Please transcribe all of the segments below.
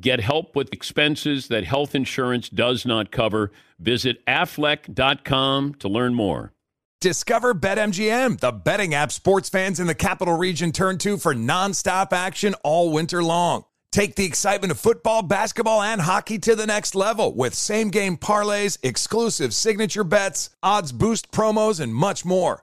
Get help with expenses that health insurance does not cover. Visit aflac.com to learn more. Discover BetMGM, the betting app sports fans in the capital region turn to for nonstop action all winter long. Take the excitement of football, basketball, and hockey to the next level with same game parlays, exclusive signature bets, odds boost promos, and much more.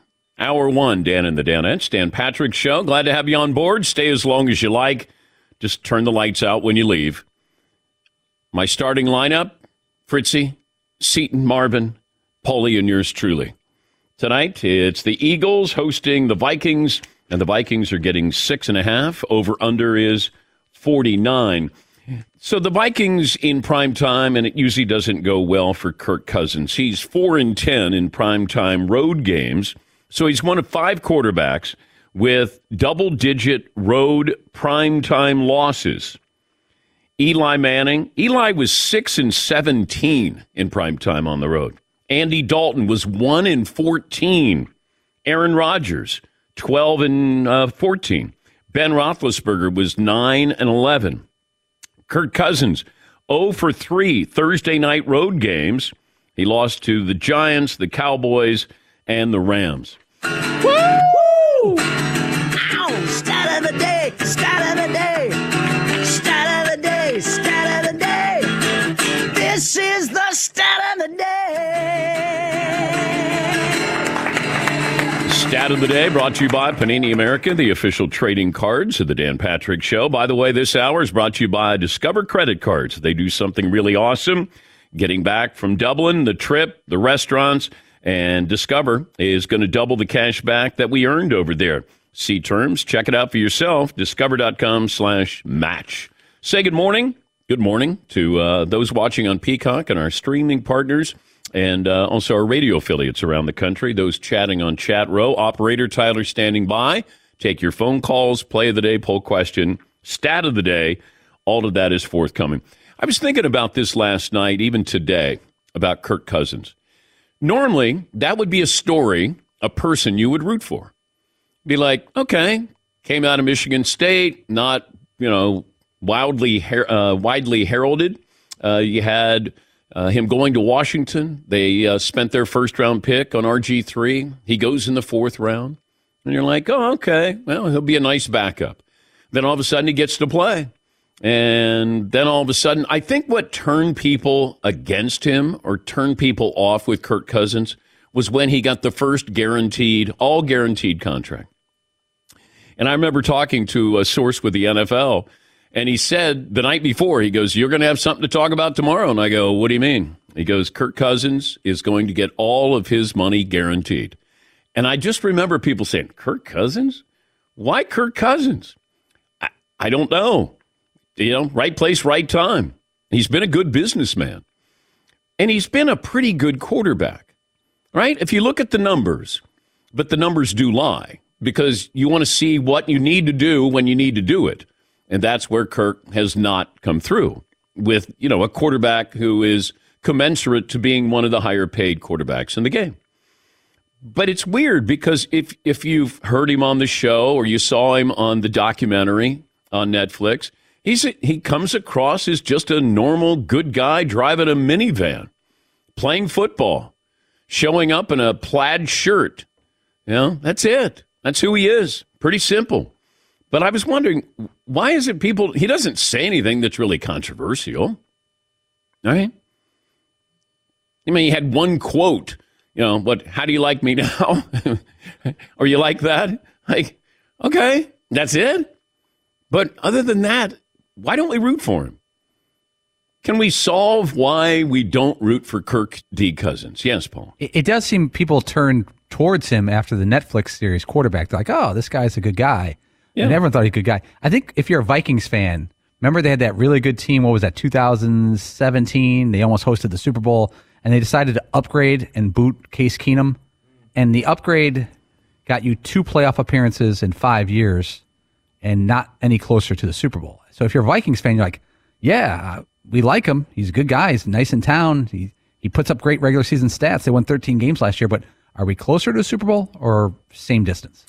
Hour one, Dan and the Danettes, Dan Patrick Show. Glad to have you on board. Stay as long as you like. Just turn the lights out when you leave. My starting lineup Fritzy, Seton, Marvin, Paulie, and yours truly. Tonight, it's the Eagles hosting the Vikings, and the Vikings are getting six and a half. Over under is 49. So the Vikings in prime time, and it usually doesn't go well for Kirk Cousins. He's 4 and 10 in prime time road games. So he's one of five quarterbacks with double digit road primetime losses. Eli Manning, Eli was 6 and 17 in primetime on the road. Andy Dalton was 1 and 14. Aaron Rodgers, 12 and uh, 14. Ben Roethlisberger was 9 and 11. Kirk Cousins, 0 for 3 Thursday night road games. He lost to the Giants, the Cowboys, and the Rams. Stat of the day brought to you by Panini America, the official trading cards of the Dan Patrick Show. By the way, this hour is brought to you by Discover Credit Cards. They do something really awesome. Getting back from Dublin, the trip, the restaurants, and Discover is going to double the cash back that we earned over there. See terms. Check it out for yourself. Discover.com slash match. Say good morning. Good morning to uh, those watching on Peacock and our streaming partners and uh, also our radio affiliates around the country, those chatting on Chat Row. Operator Tyler standing by. Take your phone calls, play of the day, poll question, stat of the day. All of that is forthcoming. I was thinking about this last night, even today, about Kirk Cousins. Normally, that would be a story, a person you would root for. Be like, okay, came out of Michigan State, not, you know, wildly, uh, widely heralded. Uh, you had uh, him going to Washington. They uh, spent their first round pick on RG3. He goes in the fourth round. And you're like, oh, okay, well, he'll be a nice backup. Then all of a sudden he gets to play. And then all of a sudden, I think what turned people against him or turned people off with Kirk Cousins was when he got the first guaranteed, all guaranteed contract. And I remember talking to a source with the NFL, and he said the night before, he goes, You're going to have something to talk about tomorrow. And I go, What do you mean? He goes, Kirk Cousins is going to get all of his money guaranteed. And I just remember people saying, Kirk Cousins? Why Kirk Cousins? I, I don't know. You know, right place, right time. He's been a good businessman. And he's been a pretty good quarterback, right? If you look at the numbers, but the numbers do lie because you want to see what you need to do when you need to do it. And that's where Kirk has not come through with, you know, a quarterback who is commensurate to being one of the higher paid quarterbacks in the game. But it's weird because if if you've heard him on the show or you saw him on the documentary on Netflix, he's he comes across as just a normal good guy driving a minivan, playing football, showing up in a plaid shirt. You know, that's it. That's who he is. Pretty simple. But I was wondering, why is it people, he doesn't say anything that's really controversial. right? I mean, he had one quote, you know, what, how do you like me now? or you like that? Like, okay, that's it. But other than that, why don't we root for him? Can we solve why we don't root for Kirk D. Cousins? Yes, Paul. It, it does seem people turn towards him after the Netflix series quarterback. They're like, oh, this guy's a good guy. Yeah. And everyone thought he a good guy. I think if you're a Vikings fan, remember they had that really good team. What was that, 2017? They almost hosted the Super Bowl, and they decided to upgrade and boot Case Keenum. And the upgrade got you two playoff appearances in five years and not any closer to the Super Bowl. So if you're a Vikings fan, you're like, yeah, we like him. He's a good guy. He's nice in town. He, he puts up great regular season stats. They won 13 games last year, but are we closer to a Super Bowl or same distance?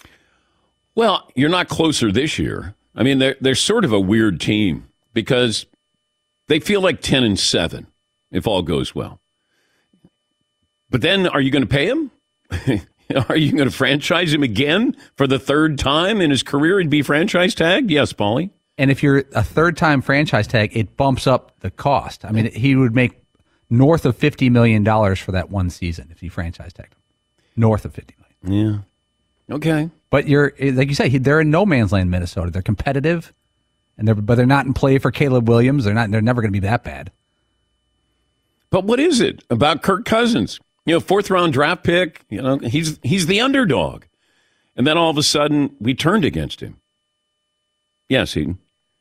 Well, you're not closer this year. I mean, they're, they're sort of a weird team because they feel like 10 and 7 if all goes well. But then are you going to pay him? are you going to franchise him again for the third time in his career and be franchise tagged? Yes, Paulie. And if you're a third time franchise tag, it bumps up the cost. I mean, he would make north of $50 million for that one season if he franchise tagged him. North of 50 million. Yeah. Okay. But you're like you say, they're in no man's land, Minnesota. They're competitive, and they're but they're not in play for Caleb Williams. They're not. They're never going to be that bad. But what is it about Kirk Cousins? You know, fourth round draft pick. You know, he's he's the underdog, and then all of a sudden we turned against him. Yes, Eden.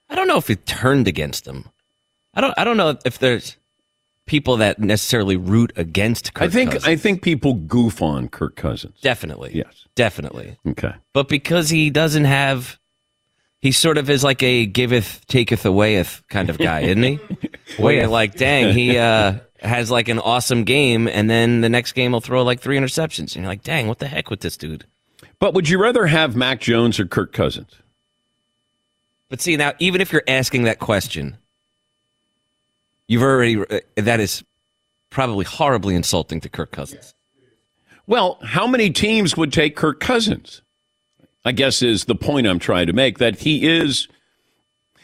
I don't know if it turned against him. I don't. I don't know if there's people that necessarily root against Kirk I think Cousins. I think people goof on Kirk Cousins. Definitely. Yes. Definitely. Okay. But because he doesn't have he sort of is like a giveth taketh awayeth kind of guy, isn't he? Where like, dang, he uh, has like an awesome game and then the next game he'll throw like three interceptions. And you're like, dang, what the heck with this dude? But would you rather have Mac Jones or Kirk Cousins? But see now, even if you're asking that question, you've already uh, that is probably horribly insulting to Kirk Cousins. Well, how many teams would take Kirk Cousins? I guess is the point I'm trying to make that he is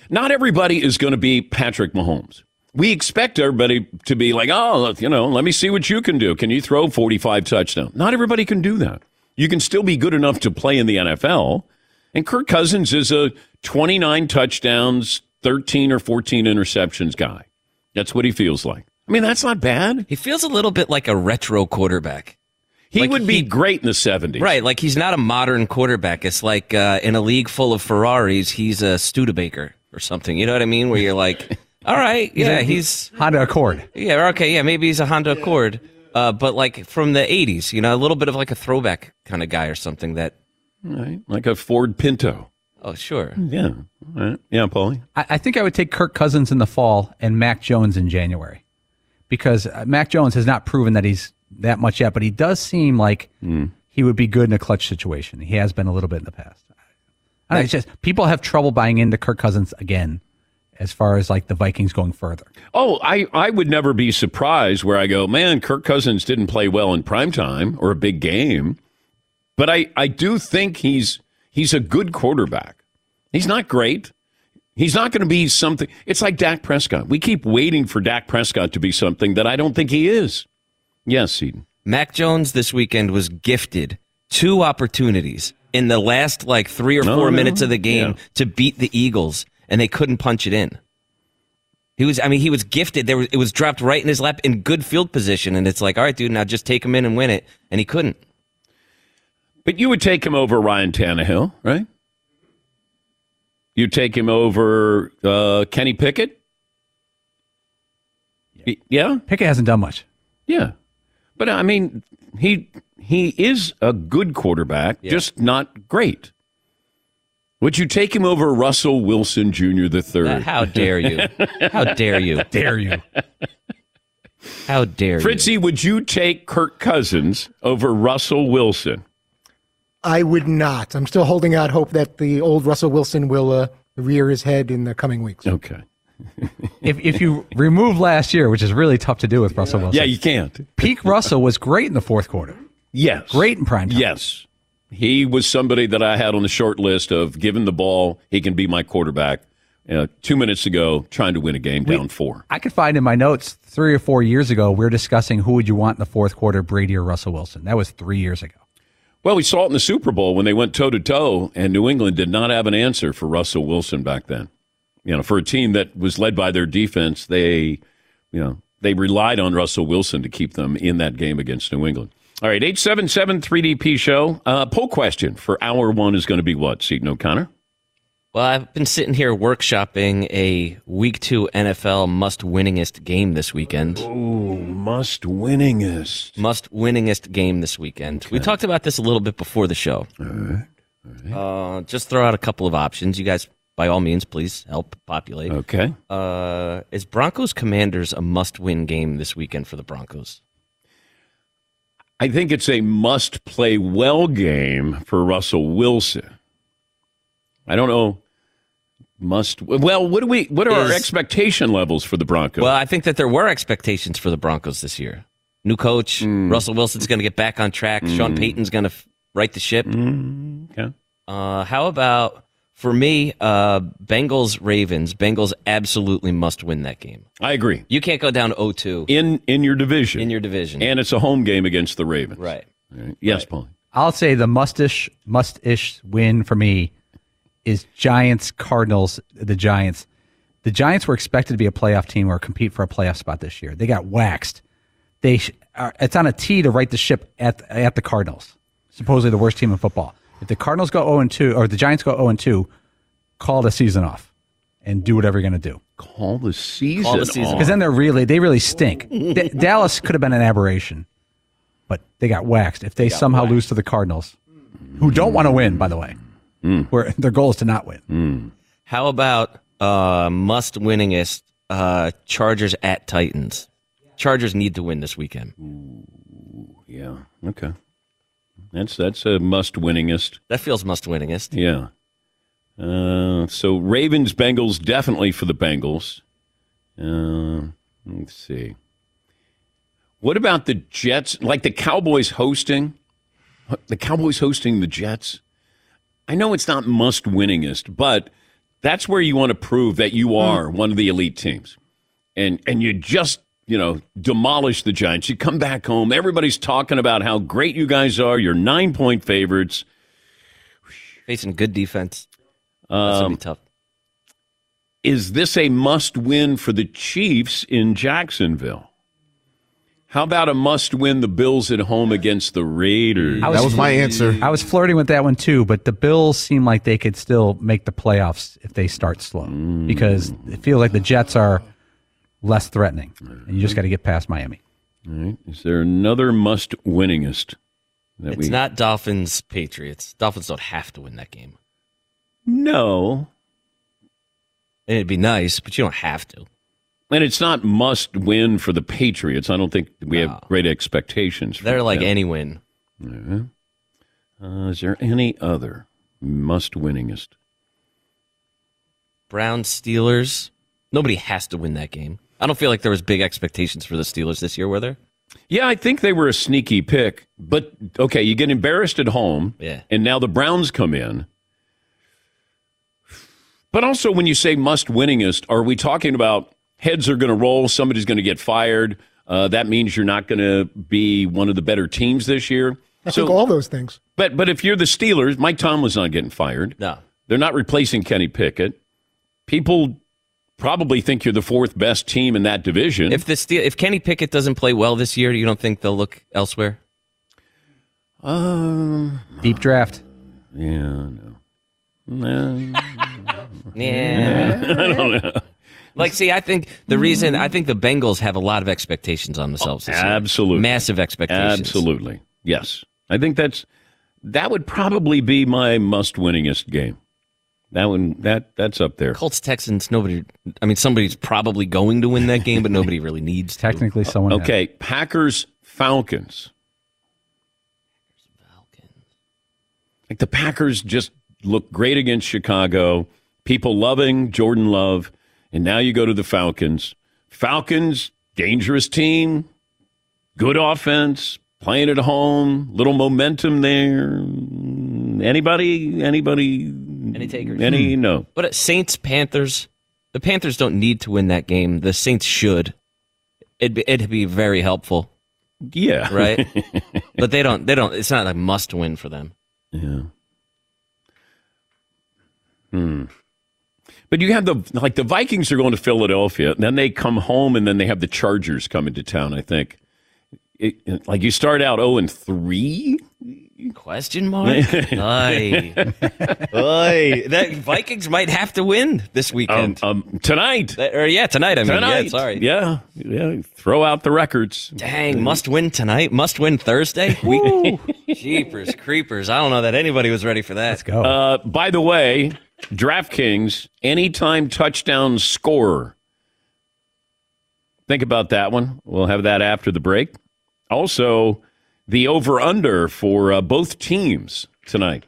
not everybody is going to be Patrick Mahomes. We expect everybody to be like, oh, you know, let me see what you can do. Can you throw 45 touchdowns? Not everybody can do that. You can still be good enough to play in the NFL. And Kirk Cousins is a 29 touchdowns, 13 or 14 interceptions guy. That's what he feels like. I mean, that's not bad. He feels a little bit like a retro quarterback. He Like would be he- great in the 70s. Right, like he's not a modern quarterback. It's like uh, in a league full of Ferraris, he's a Studebaker or something. You know what I mean? Where you're like, all right, yeah, he's Honda Accord. yeah, okay, yeah, maybe he's a Honda Accord, uh, but like from the '80s, you know, a little bit of like a throwback kind of guy or something. That Right? Like a Ford Pinto. Oh, sure, Yeah. All right. Yeah, Paulie. I, I think I would take Kirk Cousins in the fall and Mac Jones in January, because uh, Mac Jones has not proven that he's that much yet, but he does seem like he would be good in a clutch situation. He has been a little bit in the past. I don't know, it's just people have trouble buying into Kirk Cousins again, as far as like the Vikings going further. Oh, I, I would never be surprised where I go, man, Kirk Cousins didn't play well in prime time or a big game. But I, I do think he's he's a good quarterback. He's not great. He's not going to be something. It's like Dak Prescott. We keep waiting for Dak Prescott to be something that I don't think he is. Yes, Eden. Mac Jones this weekend was gifted two opportunities in the last like three or No, four no, minutes of the game yeah. to beat the Eagles, and they couldn't punch it in. He was, I mean, he was gifted. There was, it was dropped right in his lap in good field position, and it's like, all right, dude, now just take him in and win it, and he couldn't. But you would take him over Ryan Tannehill, right? You'd take him over uh, Kenny Pickett? Y- Yeah. Pickett hasn't done much. Yeah. But I mean, he he is a good quarterback, just not great. Would you take him over Russell Wilson Jr. the third? How dare you? How dare you? Dare you? How dare you? Fritzy, would you take Kirk Cousins over Russell Wilson? I would not. I'm still holding out hope that the old Russell Wilson will uh, rear his head in the coming weeks. Okay. if if you remove last year, which is really tough to do with Russell Wilson. Yeah, you can't. Peak Russell was great in the fourth quarter. Yes. Great in prime time. Yes. He was somebody that I had on the short list of given the ball, he can be my quarterback. Uh, two minutes ago, trying to win a game down four. I could find in my notes three or four years ago, we are discussing who would you want in the fourth quarter, Brady or Russell Wilson. That was three years ago. Well, we saw it in the Super Bowl when they went toe to toe, and New England did not have an answer for Russell Wilson back then. You know, for a team that was led by their defense, they, you know, they relied on Russell Wilson to keep them in that game against New England. All right, 877 3DP show. Uh, poll question for hour one is going to be what, Seton O'Connor? Well, I've been sitting here workshopping a week two NFL must winningest game this weekend. Ooh, must winningest. Must winningest game this weekend. We talked about this a little bit before the show. Uh, just throw out a couple of options. You guys, by all means, please help populate. Okay. Uh, is Broncos Commanders a must win game this weekend for the Broncos? I think it's a must play well game for Russell Wilson. I don't know. Must well. What do we? What are our expectation levels for the Broncos? Well, I think that there were expectations for the Broncos this year. New coach, Hmm. Russell Wilson's going to get back on track. Sean Payton's going to f- right the ship. okay. Uh, how about for me, uh, Bengals Ravens? Bengals absolutely must win that game. I agree. You can't go down 0-2 In in your division, in your division. and it's a home game against the Ravens. right. All right. Yes, Paul. I'll say the mustish must-ish win for me is Giants Cardinals. The Giants, the Giants were expected to be a playoff team or compete for a playoff spot this year. They got waxed. They are, it's on a tee to right the ship at at the Cardinals. Supposedly the worst team in football. If the Cardinals go zero and two, or the Giants go zero and two, call the season off and do whatever you're going to do. Call the season. Call the season. off. Because then they're really they really stink. D- Dallas could have been an aberration, but they got waxed. If they somehow lose to the Cardinals, who don't want to win, by the way, where their goal is to not win. How about uh, must winningest uh, Chargers at Titans? Chargers need to win this weekend. Yeah. Okay. That's that's a must winningest. That feels must winningest. Yeah. Uh, so Ravens Bengals definitely for the Bengals. Uh, let's see. What about the Jets? Like the Cowboys hosting the Cowboys hosting the Jets. I know it's not must winningest, but that's where you want to prove that you mm. are one of the elite teams, and and you just you know demolish the Giants. You come back home. Everybody's talking about how great you guys are. You're nine point favorites. Facing good defense. That's gonna be um, tough. is this a must win for the Chiefs in Jacksonville? How about a must win the Bills at home against the Raiders? I That was my answer. I was flirting with that one too, but the Bills seem like they could still make the playoffs if they start slow mm. because it feels like the Jets are less threatening, and you just got to get past Miami. All right. Is there another must winningest that It's we not Dolphins Patriots. Dolphins don't have to win that game. No. And it'd be nice, but you don't have to. And it's not must win for the Patriots. I don't think we have great expectations. For They're like them. any win. Uh, is there any other must winningest? Browns Steelers. Nobody has to win that game. I don't feel like there was big expectations for the Steelers this year, were there? Yeah, I think they were a sneaky pick. But okay, you get embarrassed at home. Yeah. And now the Browns come in. But also, when you say must winningest, are we talking about heads are going to roll, somebody's going to get fired, Uh, that means you're not going to be one of the better teams this year. I so, think all those things. But but if you're the Steelers, Mike Tomlin's not getting fired. No, they're not replacing Kenny Pickett. People probably think you're the fourth best team in that division. If the Steel, if Kenny Pickett doesn't play well this year, you don't think they'll look elsewhere? Um, deep draft. Yeah, no. yeah. I don't know. Like, see, I think the reason I think the Bengals have a lot of expectations on themselves. Oh, absolutely, massive expectations. Absolutely, yes. I think that's that would probably be my must winningest game. That one, that that's up there. Colts Texans. Nobody. I mean, somebody's probably going to win that game, but nobody really needs. To. Technically, someone. Okay, has. Packers Falcons. Falcons. Like the Packers just look great against Chicago. People loving Jordan Love, and now you go to the Falcons. Falcons, dangerous team, good offense, playing at home, little momentum there. Anybody? Anybody? Any takers? Any? Hmm. No. But at Saints Panthers, the Panthers don't need to win that game. The Saints should. It'd be, it'd be very helpful. Yeah. Right. but they don't. They don't. It's not like must win for them. Yeah. Hmm. But you have the like the Vikings are going to Philadelphia, and then they come home, and then they have the Chargers coming to town. I think. It, like you start out 0 and 3 question mark? Oy. Oy. that vikings might have to win this weekend. Um, um, tonight. That, or yeah tonight i mean tonight. yeah sorry. Yeah yeah throw out the records. Dang must win tonight? Must win thursday? We jeepers creepers. I don't know that anybody was ready for that. Let's go. Uh, by the way draftkings anytime touchdown scorer think about that one we'll have that after the break also, the over under for uh, both teams tonight.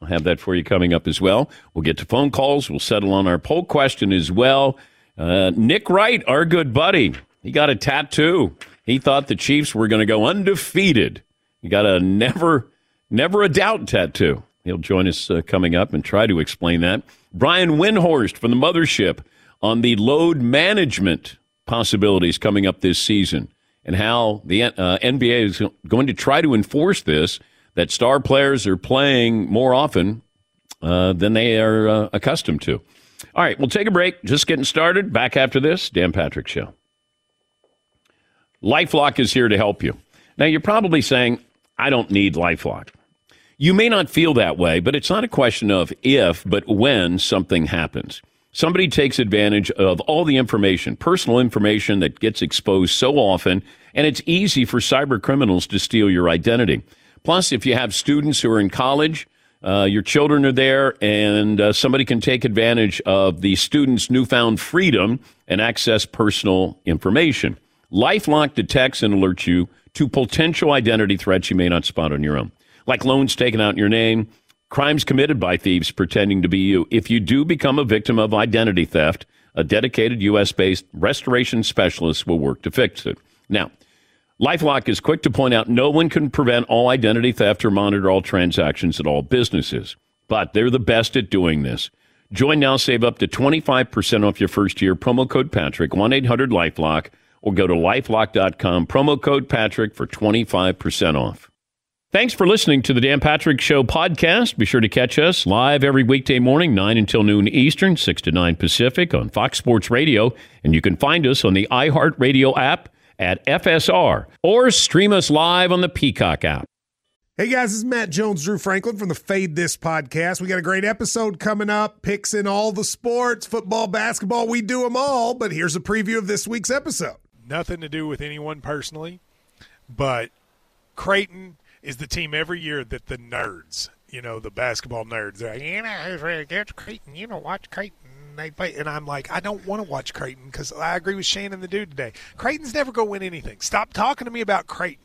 I'll have that for you coming up as well. We'll get to phone calls. We'll settle on our poll question as well. Uh, Nick Wright, our good buddy, he got a tattoo. He thought the Chiefs were going to go undefeated. He got a never, never a doubt tattoo. He'll join us uh, coming up and try to explain that. Brian Windhorst from the mothership on the load management possibilities coming up this season and how the uh, NBA is going to try to enforce this that star players are playing more often uh, than they are uh, accustomed to. All right, we'll take a break. Just getting started. Back after this, Dan Patrick Show. Lifelock is here to help you. Now, you're probably saying, I don't need Lifelock. You may not feel that way, but it's not a question of if, but when something happens. Somebody takes advantage of all the information, personal information that gets exposed so often, and it's easy for cyber criminals to steal your identity. Plus, if you have students who are in college, uh, your children are there, and uh, somebody can take advantage of the student's newfound freedom and access personal information. Lifelock detects and alerts you to potential identity threats you may not spot on your own, like loans taken out in your name crimes committed by thieves pretending to be you. If you do become a victim of identity theft, a dedicated U.S. based restoration specialist will work to fix it. Now, Lifelock is quick to point out no one can prevent all identity theft or monitor all transactions at all businesses, but they're the best at doing this. Join now, save up to 25% off your first year. Promo code Patrick, 1 800 Lifelock, or go to lifelock.com. Promo code Patrick for 25% off. Thanks for listening to the Dan Patrick Show podcast. Be sure to catch us live every weekday morning, 9 until noon Eastern, 6 to 9 Pacific on Fox Sports Radio. And you can find us on the iHeartRadio app at FSR or stream us live on the Peacock app. Hey guys, this is Matt Jones, Drew Franklin from the Fade This podcast. We got a great episode coming up, picks in all the sports, football, basketball, we do them all. But here's a preview of this week's episode. Nothing to do with anyone personally, but Creighton is the team every year that the nerds, you know, the basketball nerds, they're like, you know, who's really? Creighton. You know, watch Creighton. They play, and I'm like, I don't want to watch Creighton because I agree with Shane and the dude today. Creighton's never going to win anything. Stop talking to me about Creighton.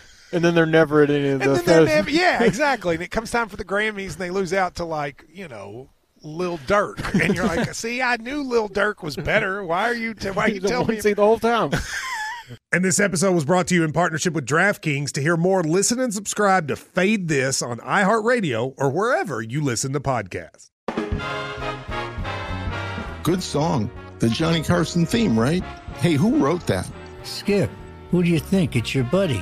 And then they're never at any of the. And then they're never, yeah, exactly. And it comes time for the Grammys, and they lose out to like you know Lil Durk, and you're like, see, I knew Lil Durk was better. Why are you? T- why are you telling me? See the whole time. And this episode was brought to you in partnership with DraftKings. To hear more, listen and subscribe to Fade This on iHeartRadio or wherever you listen to podcasts. Good song. The Johnny Carson theme, right? Hey, who wrote that? Skip, who do you think? It's your buddy.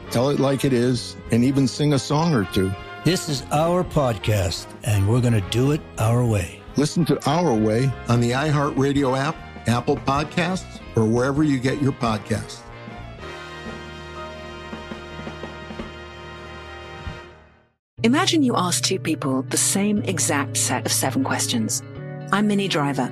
tell it like it is, and even sing a song or two. This is our podcast, and we're going to do it our way. Listen to Our Way on the iHeartRadio app, Apple Podcasts, or wherever you get your podcasts. Imagine you ask two people the same exact set of seven questions. I'm Minnie Driver,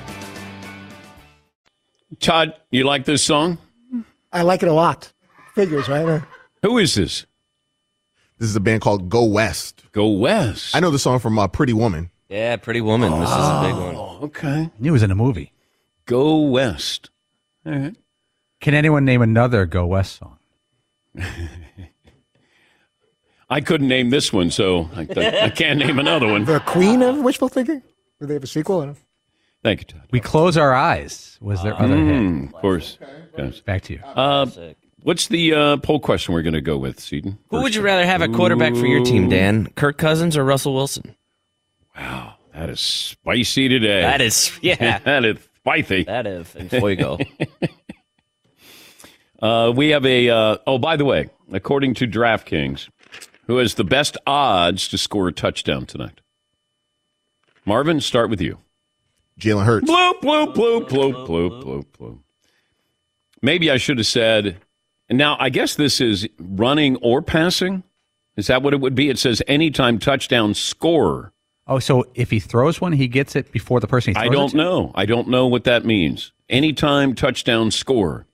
Todd, you like this song? I like it a lot. Figures, right? Who is this? This is a band called Go West. Go West. I know the song from uh, Pretty Woman. Yeah, Pretty Woman. This is a big one. Okay. it was in a movie. Go West. All right. Can anyone name another Go West song? I couldn't name this one, so I, I can't name another one. The Queen of Wishful Thinking? Do they have a sequel? Thank you, Todd. We close our eyes. Was their other Mm, hit? Of course. Yes. Back to you. Uh, what's the uh, poll question we're going to go with, Seton? Who would you rather have at quarterback for your team, Dan? Kirk Cousins or Russell Wilson? Wow, that is spicy today. That is, yeah. that is spicy. That is in fuego. Uh, we have a. Uh, oh, by the way, according to DraftKings, who has the best odds to score a touchdown tonight? Marvin, start with you. Jalen Hurts. Bloop, bloop, bloop, bloop, bloop, bloop, bloop. Maybe I should have said. And now I guess this is running or passing. Is that what it would be? It says anytime touchdown scorer. Oh, so if he throws one, he gets it before the person he I throws it don't to? know. I don't know what that means. Anytime touchdown score.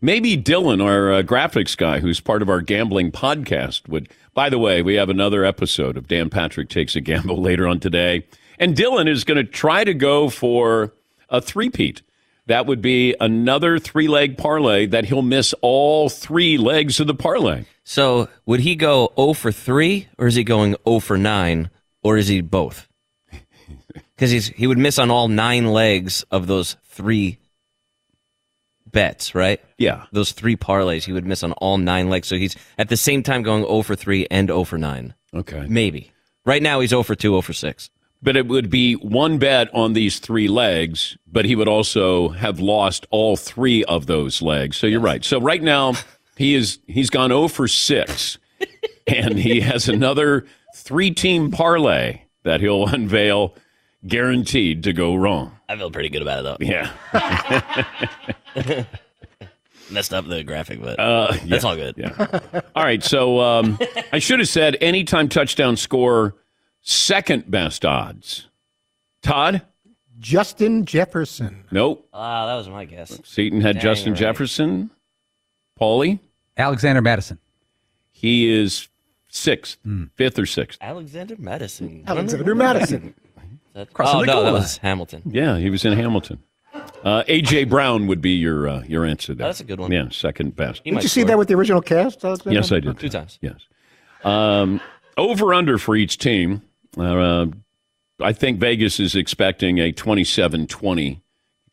Maybe Dylan, our uh, graphics guy, who's part of our gambling podcast, would. By the way, we have another episode of Dan Patrick Takes a Gamble later on today. And Dylan is going to try to go for a three-peat. That would be another three leg parlay that he'll miss all three legs of the parlay. So would he go 0 for 3 or is he going 0 for 9 or is he both? Because he's he would miss on all nine legs of those three bets, right? Yeah. Those three parlays, he would miss on all nine legs. So he's at the same time going 0 for 3 and 0 for 9. Okay. Maybe. Right now he's 0 for 2, 0 for 6. But it would be one bet on these three legs, but he would also have lost all three of those legs. So you're right. So right now he is he's gone 0 for 6 and he has another three team parlay that he'll unveil guaranteed to go wrong. I feel pretty good about it though. Yeah. Messed up the graphic, but Uh, that's all good. Yeah. All right. So um, I should have said anytime touchdown score, second best odds. Todd? Justin Jefferson. Nope. Ah, that was my guess. Seton had Dang, Justin right. Jefferson. Paulie? Alexander Mattison. He is sixth, Hmm. fifth or sixth. Alexander Mattison. Alexander Mattison. That- Crossing oh the no, goal that was Hamilton. Yeah, he was in Hamilton. Uh, AJ Brown would be your uh, your answer there. That's a good one. Yeah, second best. Did you see that with the original cast? Alexander? Yes, I did. Two times. Yes. Um, over under for each team. Uh, I think Vegas is expecting a 27 20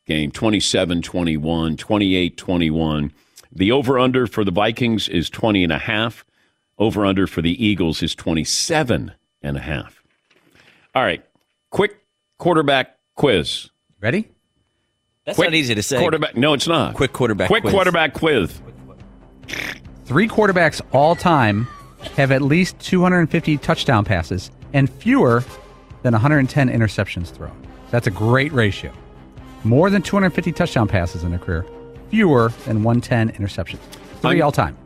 game, 27 21, 28 21. The over under for the Vikings is 20 and a half. Over under for the Eagles is 27 and a half. All right. Quick quarterback quiz. Ready? That's Quick not easy to say. Quarterback. No, it's not. Quick quarterback. Quick quiz. quarterback quiz. Three quarterbacks all time have at least 250 touchdown passes and fewer than 110 interceptions thrown. That's a great ratio. More than 250 touchdown passes in their career, fewer than 110 interceptions. 3 I'm- all time.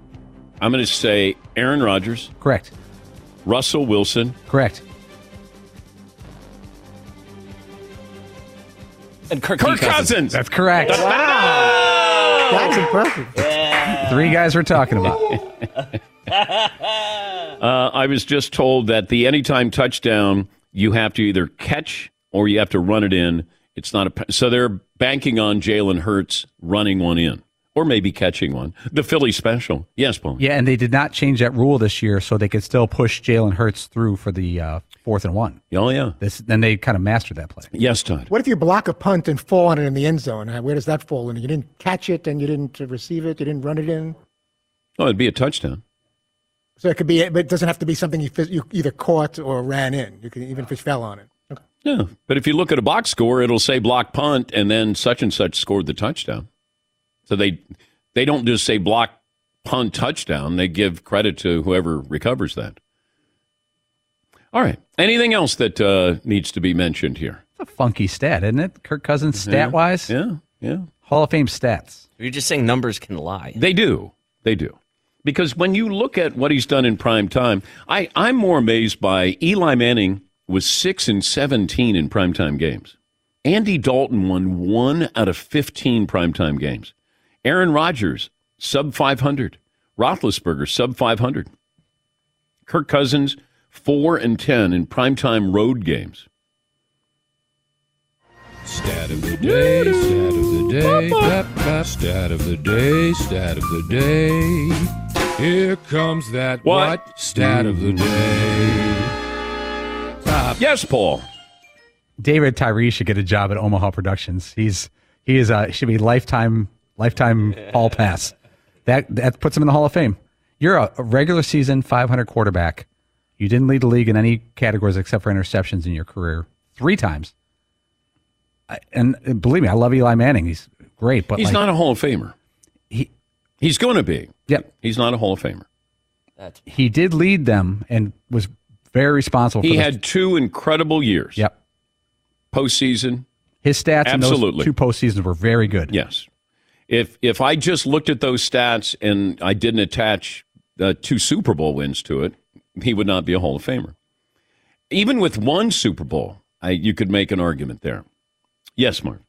I'm going to say Aaron Rodgers, Correct. Russell Wilson, Correct. And Kirk, Kirk Cousins. Cousins. That's correct. Wow. That's impressive. Three guys we're talking about. Uh, I was just told that the anytime touchdown, you have to either catch or you have to run it in. It's not a so they're banking on Jalen Hurts running one in or maybe catching one. The Philly special, yes, Paul. Yeah, and they did not change that rule this year, so they could still push Jalen Hurts through for the uh, fourth and one. Oh yeah, This, then they kind of mastered that play. yes, Todd. What if you block a punt and fall on it in the end zone? Where does that fall in? You didn't catch it and you didn't uh, receive it. You didn't run it in. Oh, it'd be a touchdown. So it could be, but it doesn't have to be something you, you either caught or ran in. You can even if it fell on it. Okay. Yeah, but if you look at a box score, it'll say block punt and then such and such scored the touchdown. So they they don't just say block punt touchdown. They give credit to whoever recovers that. All right. Anything else that uh, needs to be mentioned here? It's a funky stat, isn't it? Kirk Cousins stat wise. Yeah, yeah. Hall of Fame stats. You're just saying numbers can lie. They do. They do. Because when you look at what he's done in prime time, I, I'm more amazed by Eli Manning was 6 and 17 in primetime games. Andy Dalton won 1 out of 15 primetime games. Aaron Rodgers, sub 500. Roethlisberger, sub 500. Kirk Cousins, 4 and 10 in primetime road games. Stat of the day, stat of the day, stat of the day, stat of the day. Here comes that What? Stat of the day. Yes, Paul. David Tyree should get a job at Omaha Productions. He's he is uh should be lifetime lifetime hall pass. That that puts him in the Hall of Fame. You're a, a regular season 500 quarterback. You didn't lead the league in any categories except for interceptions in your career three times. I- And, and believe me, I love Eli Manning. He's great, but He's like, not a Hall of Famer. He he's going to be. Yep. He's not a Hall of Famer. That's- he did lead them and was very responsible. He for the- had two incredible years. Yep. Postseason. his stats in Absolutely. those two postseasons were very good. Yes. If if I just looked at those stats and I didn't attach uh, two Super Bowl wins to it, he would not be a Hall of Famer. Even with one Super Bowl, I, you could make an argument there. Yes, Mark.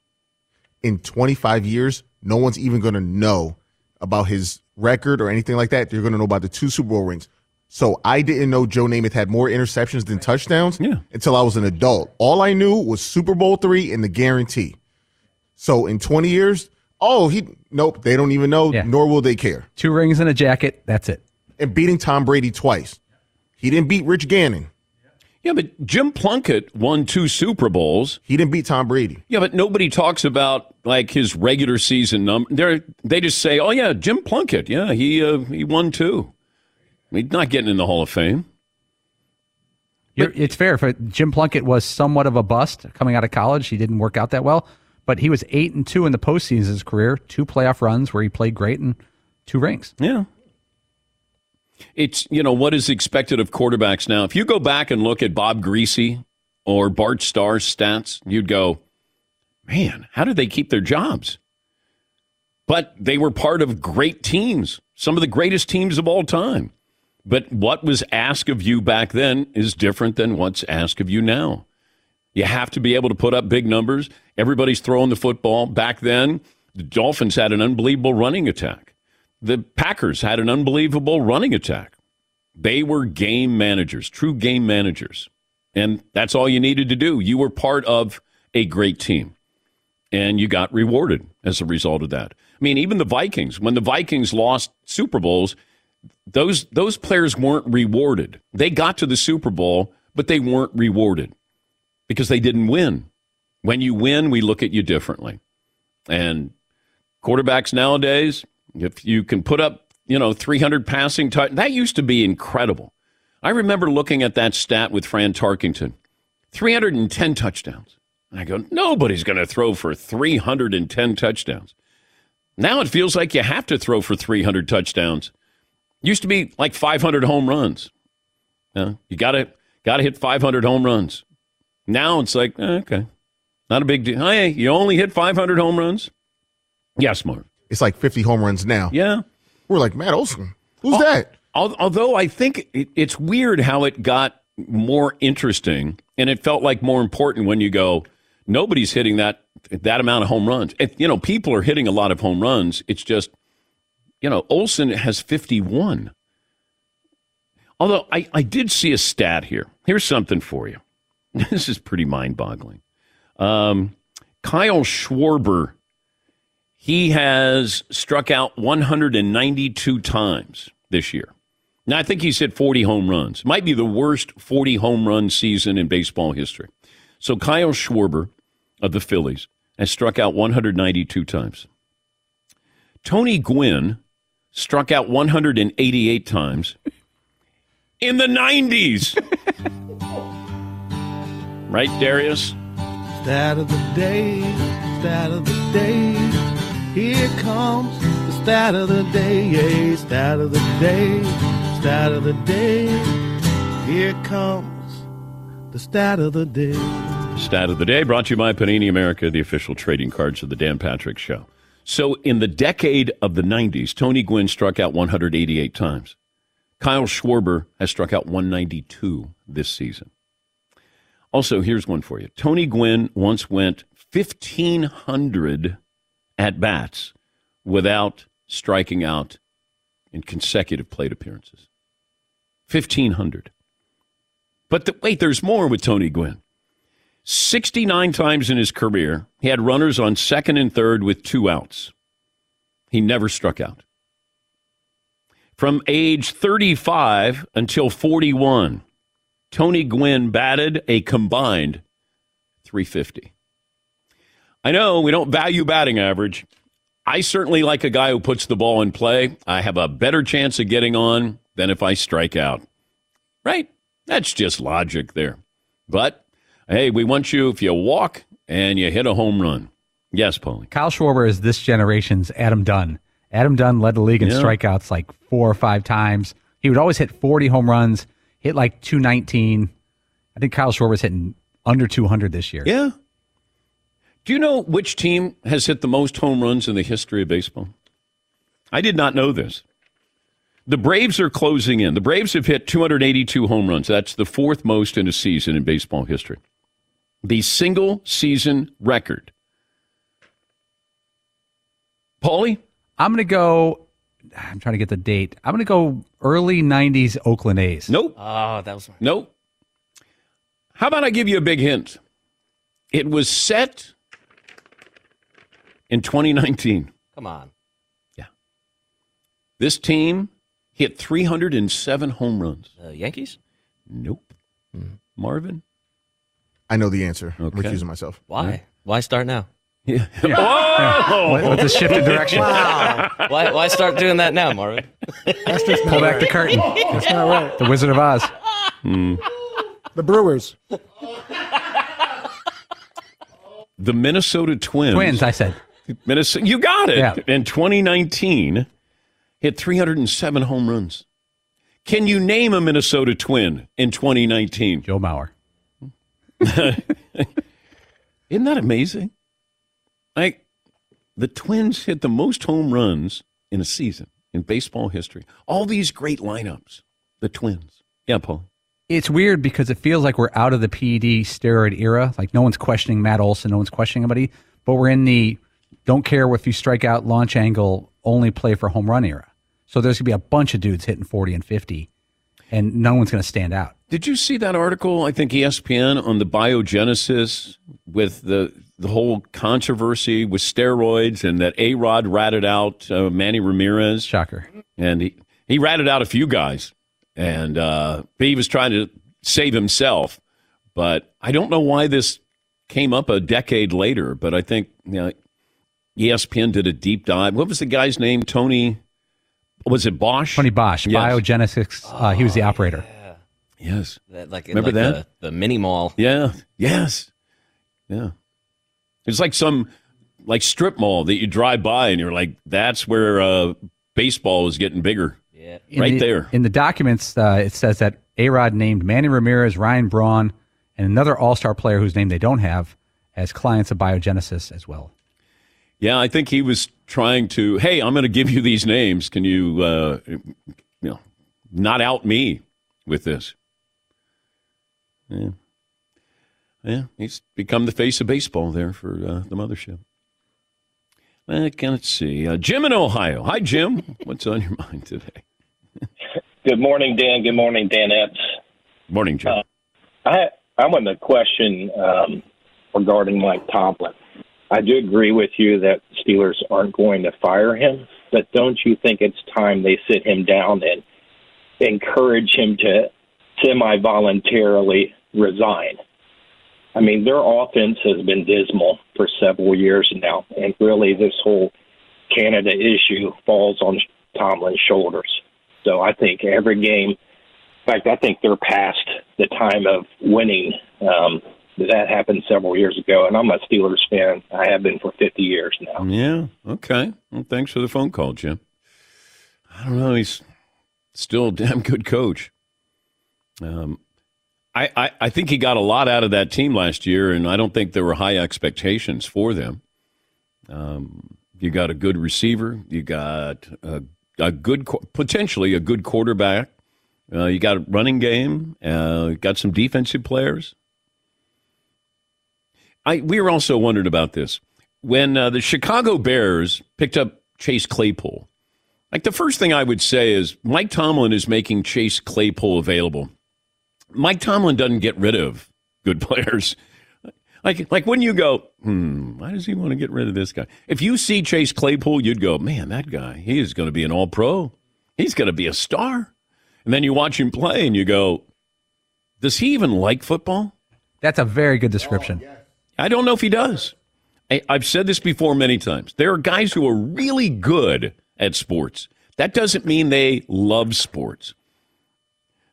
in 25 years, no one's even going to know about his record or anything like that. you're going to know about the two Super Bowl rings. So I didn't know Joe Namath had more interceptions than touchdowns until I was an adult. All I knew was Super Bowl three and the guarantee. So in 20 years, oh, he nope, they don't even know, nor will they care. Two rings and a jacket. That's it. And beating Tom Brady twice. He didn't beat Rich Gannon. Yeah, but Jim Plunkett won two Super Bowls. He didn't beat Tom Brady. Yeah, but nobody talks about like his regular season number. They they just say, "Oh yeah, Jim Plunkett. Yeah, he uh, he won two. He's not getting in the Hall of Fame." You're, it's fair. For Jim Plunkett was somewhat of a bust coming out of college. He didn't work out that well, but he was eight and two in the postseason of his career. Two playoff runs where he played great and two rings. Yeah. It's, you know, what is expected of quarterbacks now. If you go back and look at Bob Griese or Bart Starr's stats, you'd go, man, how did they keep their jobs? But they were part of great teams, some of the greatest teams of all time. But what was asked of you back then is different than what's asked of you now. You have to be able to put up big numbers. Everybody's throwing the football. Back then, the Dolphins had an unbelievable running attack. The Packers had an unbelievable running attack. They were game managers, true game managers. And that's all you needed to do. You were part of a great team. And you got rewarded as a result of that. I mean, even the Vikings, when the Vikings lost Super Bowls, those those players weren't rewarded. They got to the Super Bowl, but they weren't rewarded because they didn't win. When you win, we look at you differently. And quarterbacks nowadays, if you can put up, you know, 300 passing touch, that used to be incredible. I remember looking at that stat with Fran Tarkenton 310 touchdowns. And I go, nobody's going to throw for 310 touchdowns. Now it feels like you have to throw for 300 touchdowns. Used to be like 500 home runs. You, you got to got to hit 500 home runs. Now it's like, eh, okay, not a big deal. Hey, you only hit 500 home runs? Yes, Mark. It's like 50 home runs now. Yeah. We're like, Matt Olson. Who's that? Although I think it, it's weird how it got more interesting and it felt like more important when you go, nobody's hitting that that amount of home runs. And, you know, people are hitting a lot of home runs. It's just, you know, Olson has 51. Although I, I did see a stat here. Here's something for you. This is pretty mind boggling. Um, Kyle Schwarber, he has struck out 192 times this year. Now, I think he's hit 40 home runs. Might be the worst 40 home run season in baseball history. So Kyle Schwarber of the Phillies has struck out 192 times. Tony Gwynn struck out 188 times in the 90s. right, Darius? Stat of the day, stat of the day. Here comes the stat of the day, yeah, stat of the day, stat of the day. Here comes the stat of the day. Stat of the day brought to you by Panini America, the official trading cards of the Dan Patrick Show. So, in the decade of the 90s, Tony Gwynn struck out 188 times. Kyle Schwarber has struck out 192 this season. Also, here's one for you. Tony Gwynn once went 1,500 at bats without striking out in consecutive plate appearances. 1,500. But the, wait, there's more with Tony Gwynn. 69 times in his career, he had runners on second and third with two outs. He never struck out. From age 35 until 41, Tony Gwynn batted a combined 350. I know we don't value batting average. I certainly like a guy who puts the ball in play. I have a better chance of getting on than if I strike out. Right? That's just logic there. But hey, we want you if you walk and you hit a home run. Yes, Paulie. Kyle Schwarber is this generation's Adam Dunn. Adam Dunn led the league in Yeah. strikeouts like four or five times. He would always hit 40 home runs, hit like 219. I think Kyle Schwarber's hitting under 200 this year. Yeah. Do you know which team has hit the most home runs in the history of baseball? I did not know this. The Braves are closing in. The Braves have hit 282 home runs. That's the fourth most in a season in baseball history. The single season record. Paulie? I'm going to go. I'm trying to get the date. I'm going to go early 90s Oakland A's. Nope. Oh, that was Nope. How about I give you a big hint? It was set in 2019. Come on. Yeah. This team hit 307 home runs. Uh, Yankees? Nope. Marvin? I know the answer. I'm Okay. recusing myself. Why? Why start now? Yeah. Oh! With- with the shift in direction. Wow. why, why start doing that now, Marvin? That's just Pull back the curtain. That's not right. The Wizard of Oz. The Brewers. The Minnesota Twins. Twins, I said. Minnesota, you got it. Yeah. In 2019, hit 307 home runs. Can you name a Minnesota Twin in 2019? Joe Mauer. Isn't that amazing? Like the Twins hit the most home runs in a season in baseball history. All these great lineups. The Twins. Yeah, Paul. It's weird because it feels like we're out of the PED steroid era. Like no one's questioning Matt Olson, no one's questioning anybody, but we're in the don't care if you strike out launch angle, only play for home run era. So there's going to be a bunch of dudes hitting 40 and 50, and no one's going to stand out. Did you see that article? I think ESPN on the biogenesis with the the whole controversy with steroids and that A Rod ratted out uh, Manny Ramirez. Shocker. And he, he ratted out a few guys, and uh, he was trying to save himself. But I don't know why this came up a decade later. But I think you know, ESPN did a deep dive. What was the guy's name? Tony. Was it Bosch? Tony Bosch, Yes. Biogenesis. Uh, he was the operator. Yes. That, like Remember like that? The, the mini mall. Yeah. Yes. Yeah. It's like some like strip mall that you drive by and you're like, that's where uh, baseball is getting bigger. Yeah. In Right the- there. In the documents, uh, it says that A Rod named Manny Ramirez, Ryan Braun, and another All Star player whose name they don't have as clients of Biogenesis as well. Yeah, I think he was trying to, hey, I'm going to give you these names. Can you, uh, you know, not out me with this? Yeah. Yeah, he's become the face of baseball there for uh, the mothership. Uh, let's see. Uh, Jim in Ohio. Hi, Jim. What's on your mind today? Good morning, Dan. Good morning, Danettes. Morning, Jim. Uh, I I want to question um, regarding Mike Tomlin. I do agree with you that Steelers aren't going to fire him, but don't you think it's time they sit him down and encourage him to semi voluntarily resign? I mean, their offense has been dismal for several years now, and really this whole Canada issue falls on Tomlin's shoulders. So I think every game, in fact, I think they're past the time of winning. Um, that happened several years ago, and I'm a Steelers fan. I have been for 50 years now. Yeah. Okay. Well, thanks for the phone call, Jim. I don't know. He's still a damn good coach. Um, I, I, I think he got a lot out of that team last year, and I don't think there were high expectations for them. Um, you got a good receiver. You got a, a good, potentially a good quarterback. Uh, you got a running game. Uh, got some defensive players. I we were also wondering about this when uh, the Chicago Bears picked up Chase Claypool. Like the first thing I would say is Mike Tomlin is making Chase Claypool available. Mike Tomlin doesn't get rid of good players. Like, like when you go, hmm, why does he want to get rid of this guy? If you see Chase Claypool, you'd go, man, that guy, he is going to be an all pro. He's going to be a star. And then you watch him play and you go, does he even like football? That's a very good description. I don't know if he does. I, I've said this before many times. There are guys who are really good at sports. That doesn't mean they love sports.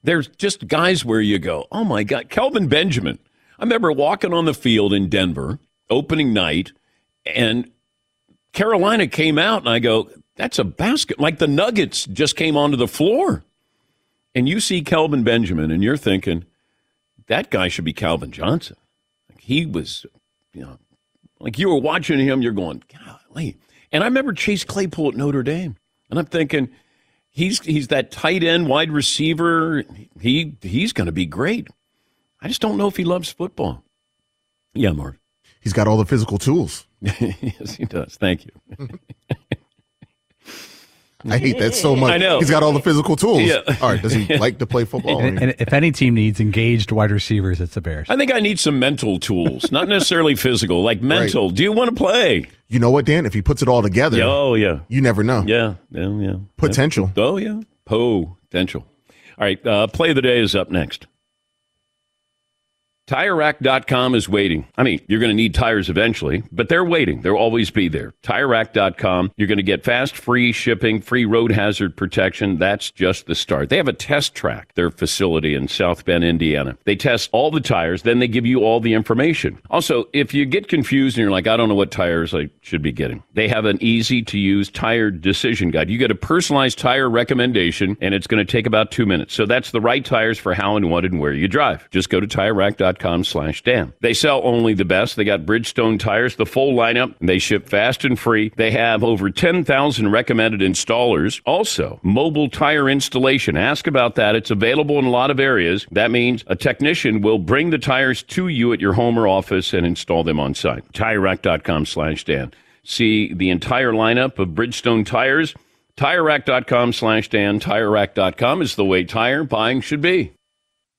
There's just guys where you go, oh my God, Kelvin Benjamin. I remember walking on the field in Denver, opening night, and Carolina came out, and I go, that's a basket. Like the Nuggets just came onto the floor. And you see Kelvin Benjamin, and you're thinking, that guy should be Calvin Johnson. He was, you know, like you were watching him, you're going, golly. And I remember Chase Claypool at Notre Dame, and I'm thinking, he's he's that tight end wide receiver. He he's going to be great. I just don't know if he loves football. Yeah, Mark. He's got all the physical tools. yes, he does. Thank you. I hate that so much. I know. He's got all the physical tools. Yeah. All right. Does he like to play football? And, and if any team needs engaged wide receivers, it's the Bears. I think I need some mental tools, not necessarily physical, like mental. Do you want to play? You know what, Dan? If he puts it all together, Oh yeah, you never know. yeah, yeah, yeah. Potential. Oh yeah, potential. All right, uh, play of the day is up next. TireRack.com is waiting. I mean, you're going to need tires eventually, but they're waiting. They'll always be there. TireRack.com. You're going to get fast, free shipping, free road hazard protection. That's just the start. They have a test track, their facility in South Bend, Indiana. They test all the tires, then they give you all the information. Also, if you get confused and you're like, I don't know what tires I should be getting, they have an easy to use tire decision guide. You get a personalized tire recommendation, and it's going to take about two minutes. So that's the right tires for how and what and where you drive. Just go to TireRack.com TireRack.com slash Dan. They sell only the best. They got Bridgestone tires, the full lineup. They ship fast and free. They have over 10,000 recommended installers. Also, mobile tire installation. Ask about that. It's available in a lot of areas. That means a technician will bring the tires to you at your home or office and install them on site. TireRack.com slash Dan. See the entire lineup of Bridgestone tires. TireRack.com slash Dan. TireRack.com is the way tire buying should be.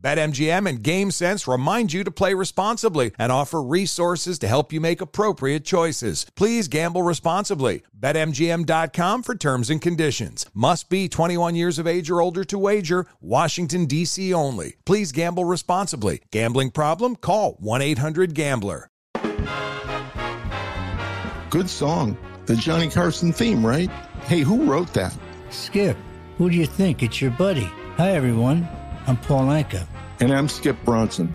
BetMGM and GameSense remind you to play responsibly and offer resources to help you make appropriate choices. Please gamble responsibly. BetMGM.com for terms and conditions. Must be 21 years of age or older to wager. Washington, D.C. only. Please gamble responsibly. Gambling problem? Call 1 800 Gambler. Good song. The Johnny Carson theme, right? Hey, who wrote that? Skip, who do you think? It's your buddy. Hi, everyone. I'm Paul Anka. And I'm Skip Bronson.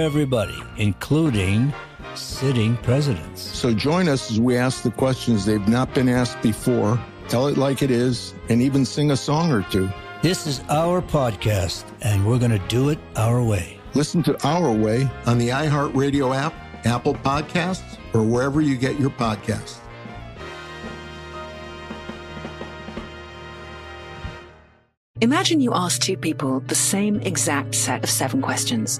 everybody, including sitting presidents. So join us as we ask the questions they've not been asked before, tell it like it is, and even sing a song or two. This is our podcast, and we're going to do it our way. Listen to Our Way on the iHeartRadio app, Apple Podcasts, or wherever you get your podcasts. Imagine you ask two people the same exact set of seven questions.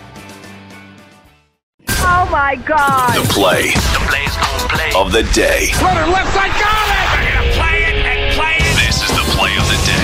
Oh my God. The play. The play's gonna play. Of the day. Runner left side, got it! They're gonna play it and play it. This is the play of the day.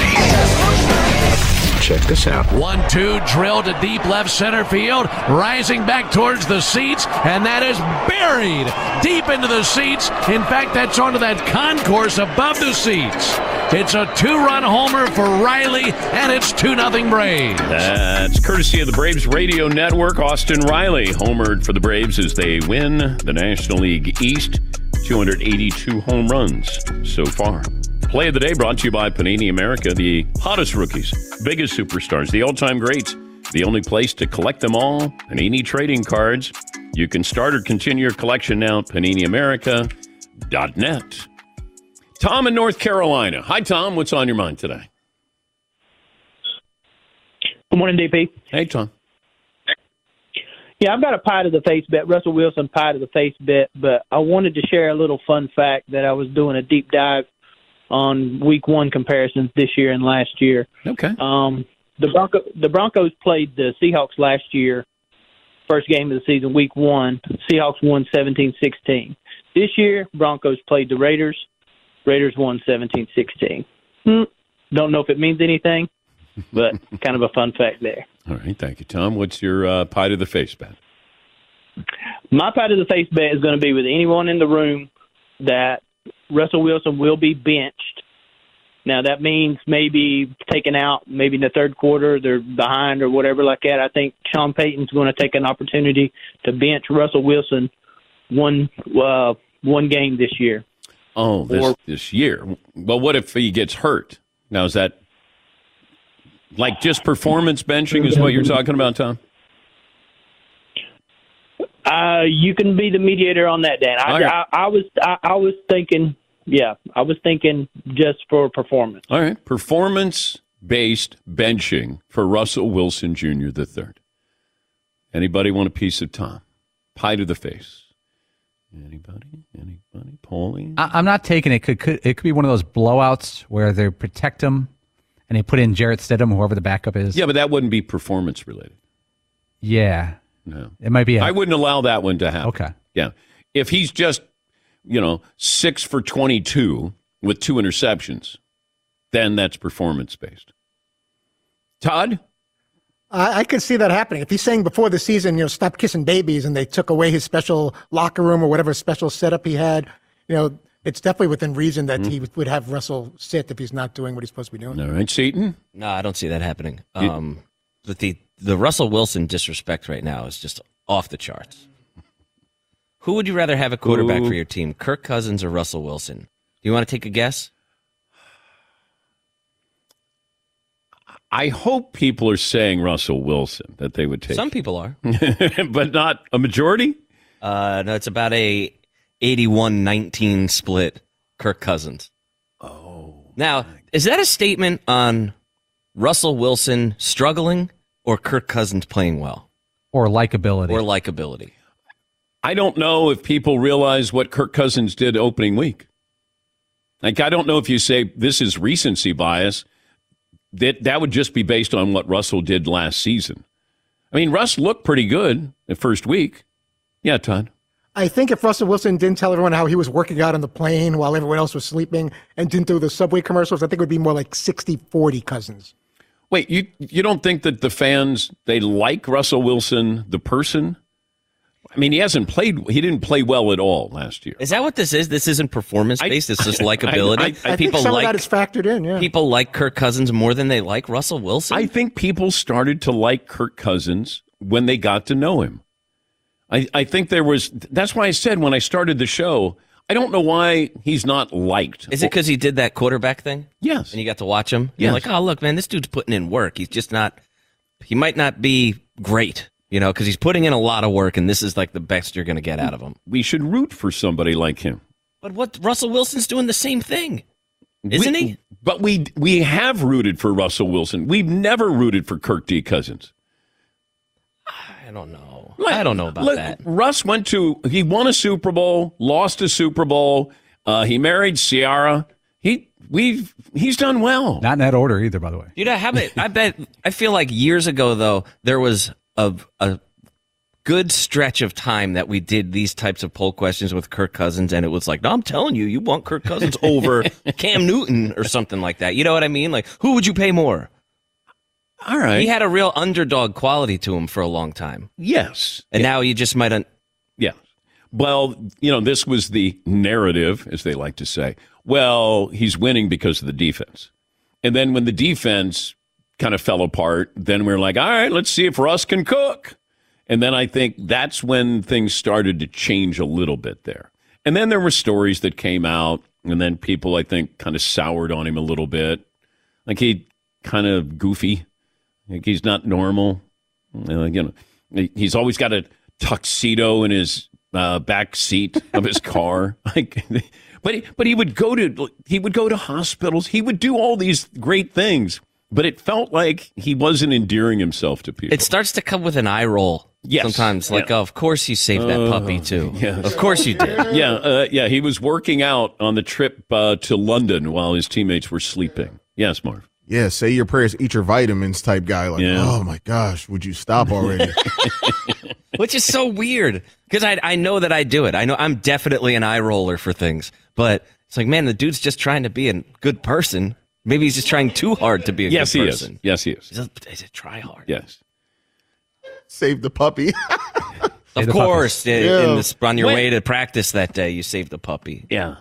Check this out. One, two, drill to deep left center field, rising back towards the seats, and that is buried deep into the seats. In fact, that's onto that concourse above the seats. It's a two-run homer for Riley, and it's 2 nothing Braves. That's courtesy of the Braves Radio Network. Austin Riley homered for the Braves as they win the National League East. 282 home runs so far. Play of the day brought to you by Panini America, the hottest rookies, biggest superstars, the all time greats. The only place to collect them all, Panini trading cards. You can start or continue your collection now at PaniniAmerica.net. Tom in North Carolina. Hi, Tom. What's on your mind today? Good morning, DP. Hey, Tom. Yeah, I've got a pie to the face bet, Russell Wilson pie to the face bet, but I wanted to share a little fun fact that I was doing a deep dive on week one comparisons this year and last year. Okay. Um, the Bronco, the Broncos played the Seahawks last year, first game of the season, week one. Seahawks won 17-16. This year, Broncos played the Raiders. Raiders won 17-16. Hmm, don't know if it means anything, but kind of a fun fact there. All right. Thank you, Tom. What's your uh, pie to the face bet? My pie to the face bet is going to be with anyone in the room that Russell Wilson will be benched. Now that means maybe taken out, maybe in the third quarter they're behind or whatever like that. I think Sean Payton's going to take an opportunity to bench Russell Wilson one uh, one game this year. Oh, this, Or- this year. Well, what if he gets hurt? Now, is that like just performance benching is what you're talking about, Tom? Uh, you can be the mediator on that, Dan. I, Okay. I, I was I, I was thinking, yeah, I was thinking just for performance. All right. Performance based benching for Russell Wilson Jr. the third. Anybody want a piece of Tom? Pie to the face. Anybody? Anybody? Paulie? I, I'm not taking it. Could, could it could be one of those blowouts where they protect him and they put in Jarrett Stidham, whoever the backup is. Yeah, but that wouldn't be performance related. Yeah, No. it might be. A, I wouldn't allow that one to happen. Okay. Yeah. If he's just, you know, six for 22 with two interceptions, then that's performance based. Todd? I, I could see that happening. If he's saying before the season, you know, stop kissing babies, and they took away his special locker room or whatever special setup he had, you know, it's definitely within reason that he would have Russell sit if he's not doing what he's supposed to be doing. All right, Seton? No, I don't see that happening. You- Um, but the the Russell Wilson disrespect right now is just off the charts. Who would you rather have a quarterback Who? for your team, Kirk Cousins or Russell Wilson? Do you want to take a guess? I hope people are saying Russell Wilson that they would take. Some people are. but not a majority? Uh, no, it's about a 81-19 split. Kirk Cousins. Oh. Now, is that a statement on Russell Wilson struggling or Kirk Cousins playing well or likability or likability? I don't know if people realize what Kirk Cousins did opening week. Like, I don't know if you say this is recency bias. That that would just be based on what Russell did last season. I mean, Russ looked pretty good the first week. Yeah, Todd. I think if Russell Wilson didn't tell everyone how he was working out on the plane while everyone else was sleeping and didn't do the subway commercials, I think it would be more like 60 40 Cousins. Wait, you you don't think that the fans they like Russell Wilson the person? I mean, he hasn't played. He didn't play well at all last year. Is that what this is? This isn't performance based. It's just likability. I- I- I think people Some like of that is factored in, yeah. people like Kirk Cousins more than they like Russell Wilson. I think people started to like Kirk Cousins when they got to know him. I, I think there was. That's why I said when I started the show, I don't know why he's not liked. Is it because he did that quarterback thing? Yes. And you got to watch him? Yes. You're like, oh, look, man, this dude's putting in work. He's just not, he might not be great, you know, because he's putting in a lot of work, and this is like the best you're going to get out of him. We should root for somebody like him, But what, Russell Wilson's doing the same thing, isn't We- he? But we we have rooted for Russell Wilson. We've never rooted for Kirk D. Cousins. I don't know. I don't know about Look, that. Russ went to he won a Super Bowl, lost a Super Bowl. Uh, he married Ciara. He we've he's done well. Not in that order either, by the way. You know, how about, I bet, I feel like years ago, though, there was a, a good stretch of time that we did these types of poll questions with Kirk Cousins, and it was like, no, I'm telling you, you want Kirk Cousins over Cam Newton or something like that. You know what I mean? Like, who would you pay more? All right. He had a real underdog quality to him for a long time. Yes. And now you just might. Un- Yeah. Well, you know, this was the narrative, as they like to say. Well, he's winning because of the defense. And then when the defense kind of fell apart, then we are like, all right, let's see if Russ can cook. And then I think that's when things started to change a little bit there. And then there were stories that came out and then people I think kind of soured on him a little bit. Like he kind of goofy. Like he's not normal. Uh, you know, he's always got a tuxedo in his uh, back seat of his car. Like, but he, but he would go to he would go to hospitals. He would do all these great things. But it felt like he wasn't endearing himself to people. It starts to come with an eye roll. Yes. Sometimes, like, Yeah. oh, of course you saved that Uh, puppy too. yes. Of course you did. yeah, uh, yeah. He was working out on the trip uh, to London while his teammates were sleeping. Yes, Marv. Yeah, say your prayers, eat your vitamins type guy. Like, Yeah. oh my gosh, would you stop already? Which is so weird because I I know that I do it. I know I'm definitely an eye roller for things, but it's like, man, the dude's just trying to be a good person. Maybe he's just trying too hard to be a Yes, good he is. Yes, he is. He's a, he's a try hard. Yes. Save the puppy. Of course, in, Yeah. in this, on your When- way to practice that day, you saved the puppy. Yeah.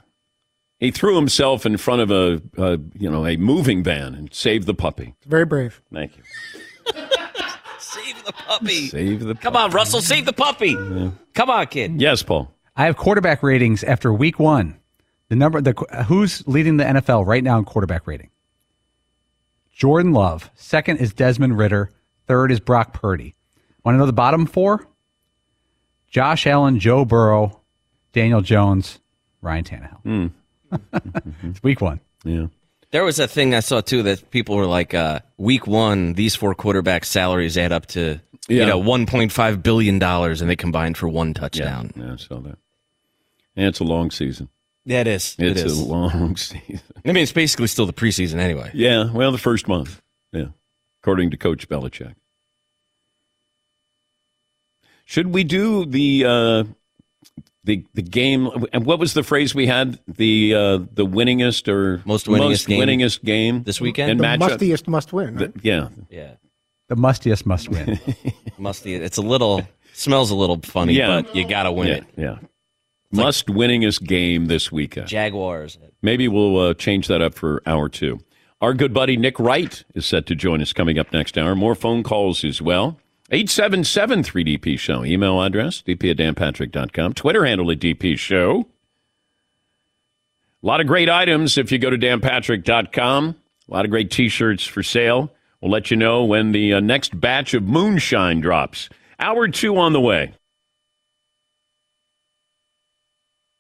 He threw himself in front of a, a you know a moving van and saved the puppy. Very brave. Thank you. Save the puppy. Save the. Come on, Russell, save the puppy. Come on, kid. Yes, Paul. I have quarterback ratings after week one. The number, the who's leading the NFL right now in quarterback rating? Jordan Love. Second is Desmond Ridder. Third is Brock Purdy. Want to know the bottom four? Josh Allen, Joe Burrow, Daniel Jones, Ryan Tannehill. it's week one. Yeah. There was a thing I saw too that people were like, uh, week one, these four quarterback salaries add up to Yeah. you know one point five billion dollars, and they combined for one touchdown. Yeah, I saw that. And it's a long season. Yeah, it is. It It's a long season. I mean, it's basically still the preseason anyway. Yeah, well, the first month. Yeah, according to Coach Belichick. Should we do the uh, the the game? And what was the phrase we had? The uh, the winningest or Most winningest game winningest game this weekend? in The matchup. mustiest must win. Right? The- yeah, Yeah, The mustiest must win. musty. It's a little smells a little funny, Yeah. but you gotta win yeah, it. yeah. Must winningest game this weekend. Jaguars. Maybe we'll uh, change that up for hour two. Our good buddy Nick Wright is set to join us coming up next hour. More phone calls as well. 877 3DP Show. Email address, dp at danpatrick.com. Twitter handle at DP Show. A lot of great items if you go to danpatrick.com. A lot of great t shirts for sale. We'll let you know when the uh, next batch of moonshine drops. Hour two on the way.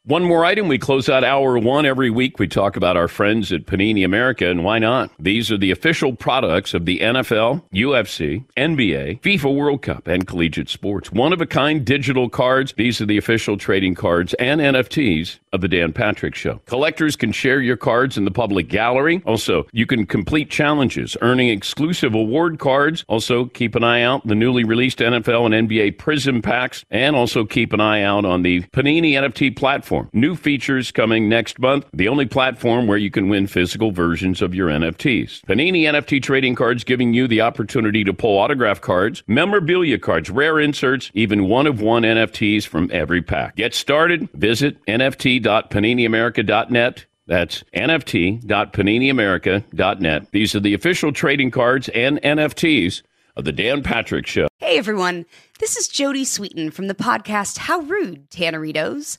One more item. We close out hour one every week. We talk about our friends at Panini America, and why not? These are the official products of the NFL, UFC, NBA, FIFA World Cup, and collegiate sports. One of a kind digital cards. These are the official trading cards and NFTs of the Dan Patrick Show. Collectors can share your cards in the public gallery. Also, you can complete challenges, earning exclusive award cards. Also, keep an eye out the newly released NFL and NBA Prism packs, and also keep an eye out on the Panini NFT platform. New features coming next month. The only platform where you can win physical versions of your NFTs. Panini NFT trading cards giving you the opportunity to pull autograph cards, memorabilia cards, rare inserts, even one of one NFTs from every pack. Get started. Visit nft.paniniamerica.net. That's nft.paniniamerica.net. These are the official trading cards and NFTs of the Dan Patrick Show. Hey everyone, this is Jodie Sweetin from the podcast How Rude, Tanneritos.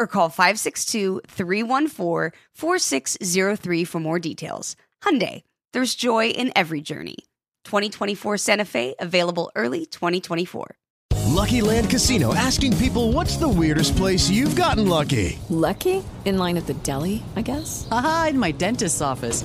or call 562-314-4603 for more details. Hyundai, there's joy in every journey. 2024 Santa Fe, available early 2024. Lucky Land Casino asking people what's the weirdest place you've gotten lucky? Lucky? In line at the deli, I guess? Aha, in my dentist's office.